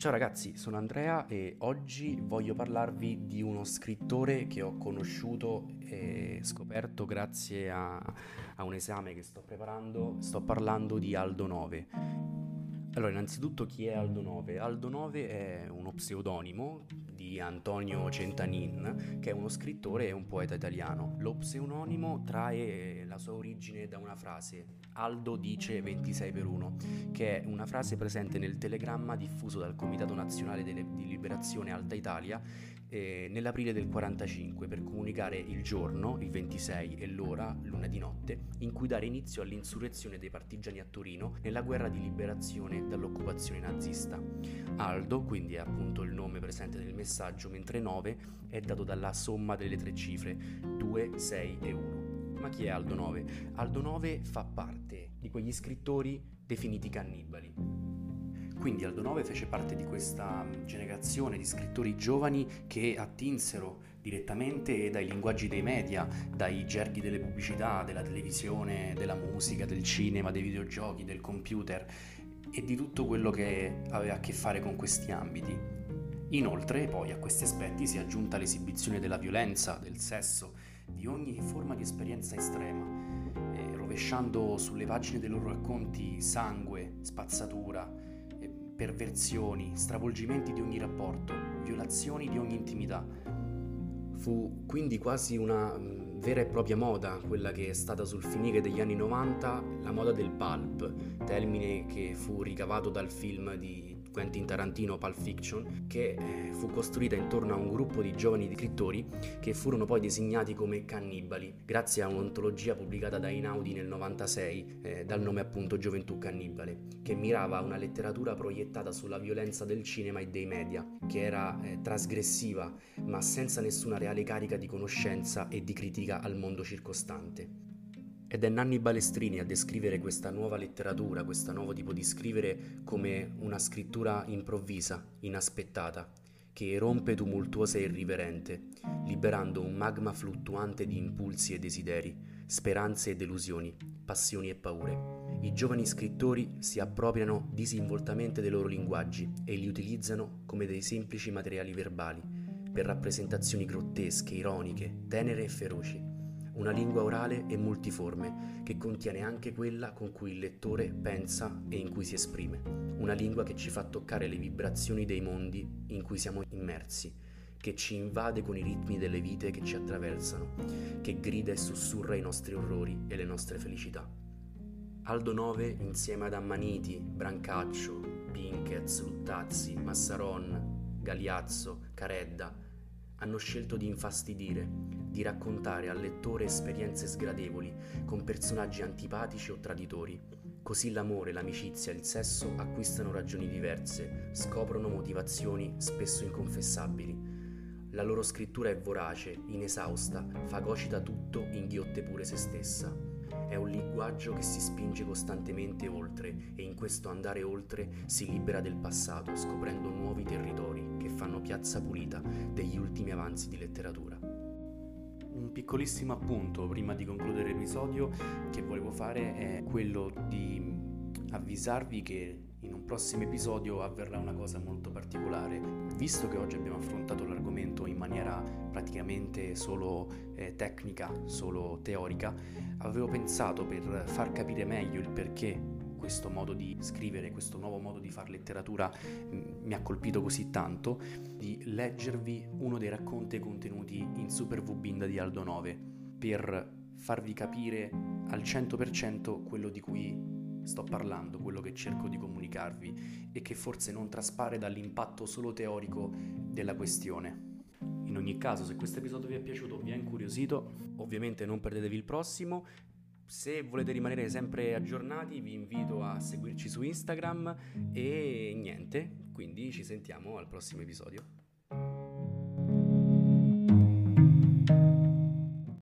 Ciao ragazzi, sono Andrea e oggi voglio parlarvi di uno scrittore che ho conosciuto e scoperto grazie a, a un esame che sto preparando. Sto parlando di Aldo Nove. Allora, innanzitutto chi è Aldo Nove? Aldo Nove è uno pseudonimo di Antonio Centanin, che è uno scrittore e un poeta italiano. Lo pseudonimo trae la sua origine da una frase, Aldo dice 26 per 1, che è una frase presente nel telegramma diffuso dal Comitato Nazionale di Liberazione Alta Italia eh, nell'aprile del 45 per comunicare il giorno, il 26, e l'ora, luna di notte, in cui dare inizio all'insurrezione dei partigiani a Torino nella guerra di liberazione dall'occupazione nazista. Aldo, quindi è appunto il nome presente nel messaggio, mentre 9 è dato dalla somma delle tre cifre 2, 6 e 1. Ma chi è Aldo 9? Aldo 9 fa parte di quegli scrittori definiti cannibali. Quindi Aldo Nove fece parte di questa generazione di scrittori giovani che attinsero direttamente dai linguaggi dei media, dai gerghi delle pubblicità, della televisione, della musica, del cinema, dei videogiochi, del computer e di tutto quello che aveva a che fare con questi ambiti. Inoltre, poi a questi aspetti si è aggiunta l'esibizione della violenza, del sesso, di ogni forma di esperienza estrema, eh, rovesciando sulle pagine dei loro racconti sangue, spazzatura, perversioni, stravolgimenti di ogni rapporto, violazioni di ogni intimità. Fu quindi quasi una mm, vera e propria moda, quella che è stata sul finire degli anni 90 la moda del pulp, termine che fu ricavato dal film di Quentin Tarantino Pulp Fiction, che eh, fu costruita intorno a un gruppo di giovani scrittori che furono poi designati come cannibali, grazie a un'ontologia pubblicata da Inaudi nel 96 eh, dal nome appunto Gioventù Cannibale, che mirava a una letteratura proiettata sulla violenza del cinema e dei media, che era eh, trasgressiva ma senza nessuna reale carica di conoscenza e di critica al mondo circostante. Ed è Nanni Balestrini a descrivere questa nuova letteratura, questo nuovo tipo di scrivere come una scrittura improvvisa, inaspettata, che rompe tumultuosa e irriverente, liberando un magma fluttuante di impulsi e desideri, speranze e delusioni, passioni e paure. I giovani scrittori si appropriano disinvoltamente dei loro linguaggi e li utilizzano come dei semplici materiali verbali, per rappresentazioni grottesche, ironiche, tenere e feroci una lingua orale e multiforme che contiene anche quella con cui il lettore pensa e in cui si esprime, una lingua che ci fa toccare le vibrazioni dei mondi in cui siamo immersi, che ci invade con i ritmi delle vite che ci attraversano, che grida e sussurra i nostri orrori e le nostre felicità. Aldo Nove, insieme ad Ammaniti, Brancaccio, Pinkez, Luttazzi, Massaron, Galiazzo, Caredda, hanno scelto di infastidire, di raccontare al lettore esperienze sgradevoli con personaggi antipatici o traditori. Così l'amore, l'amicizia il sesso acquistano ragioni diverse, scoprono motivazioni spesso inconfessabili. La loro scrittura è vorace, inesausta, fagocita tutto, inghiotte pure se stessa. È un linguaggio che si spinge costantemente oltre e in questo andare oltre si libera del passato, scoprendo nuovi territori che fanno piazza pulita degli ultimi avanzi di letteratura. Un piccolissimo appunto prima di concludere l'episodio che volevo fare è quello di avvisarvi che in un prossimo episodio avverrà una cosa molto particolare. Visto che oggi abbiamo affrontato l'argomento in maniera praticamente solo eh, tecnica, solo teorica, avevo pensato per far capire meglio il perché questo modo di scrivere, questo nuovo modo di fare letteratura mm, mi ha colpito così tanto, di leggervi uno dei racconti contenuti in Super V-Binda di Aldo 9 per farvi capire al 100% quello di cui sto parlando, quello che cerco di comunicarvi e che forse non traspare dall'impatto solo teorico della questione. In ogni caso, se questo episodio vi è piaciuto o vi ha incuriosito, ovviamente non perdetevi il prossimo se volete rimanere sempre aggiornati vi invito a seguirci su Instagram e niente, quindi ci sentiamo al prossimo episodio.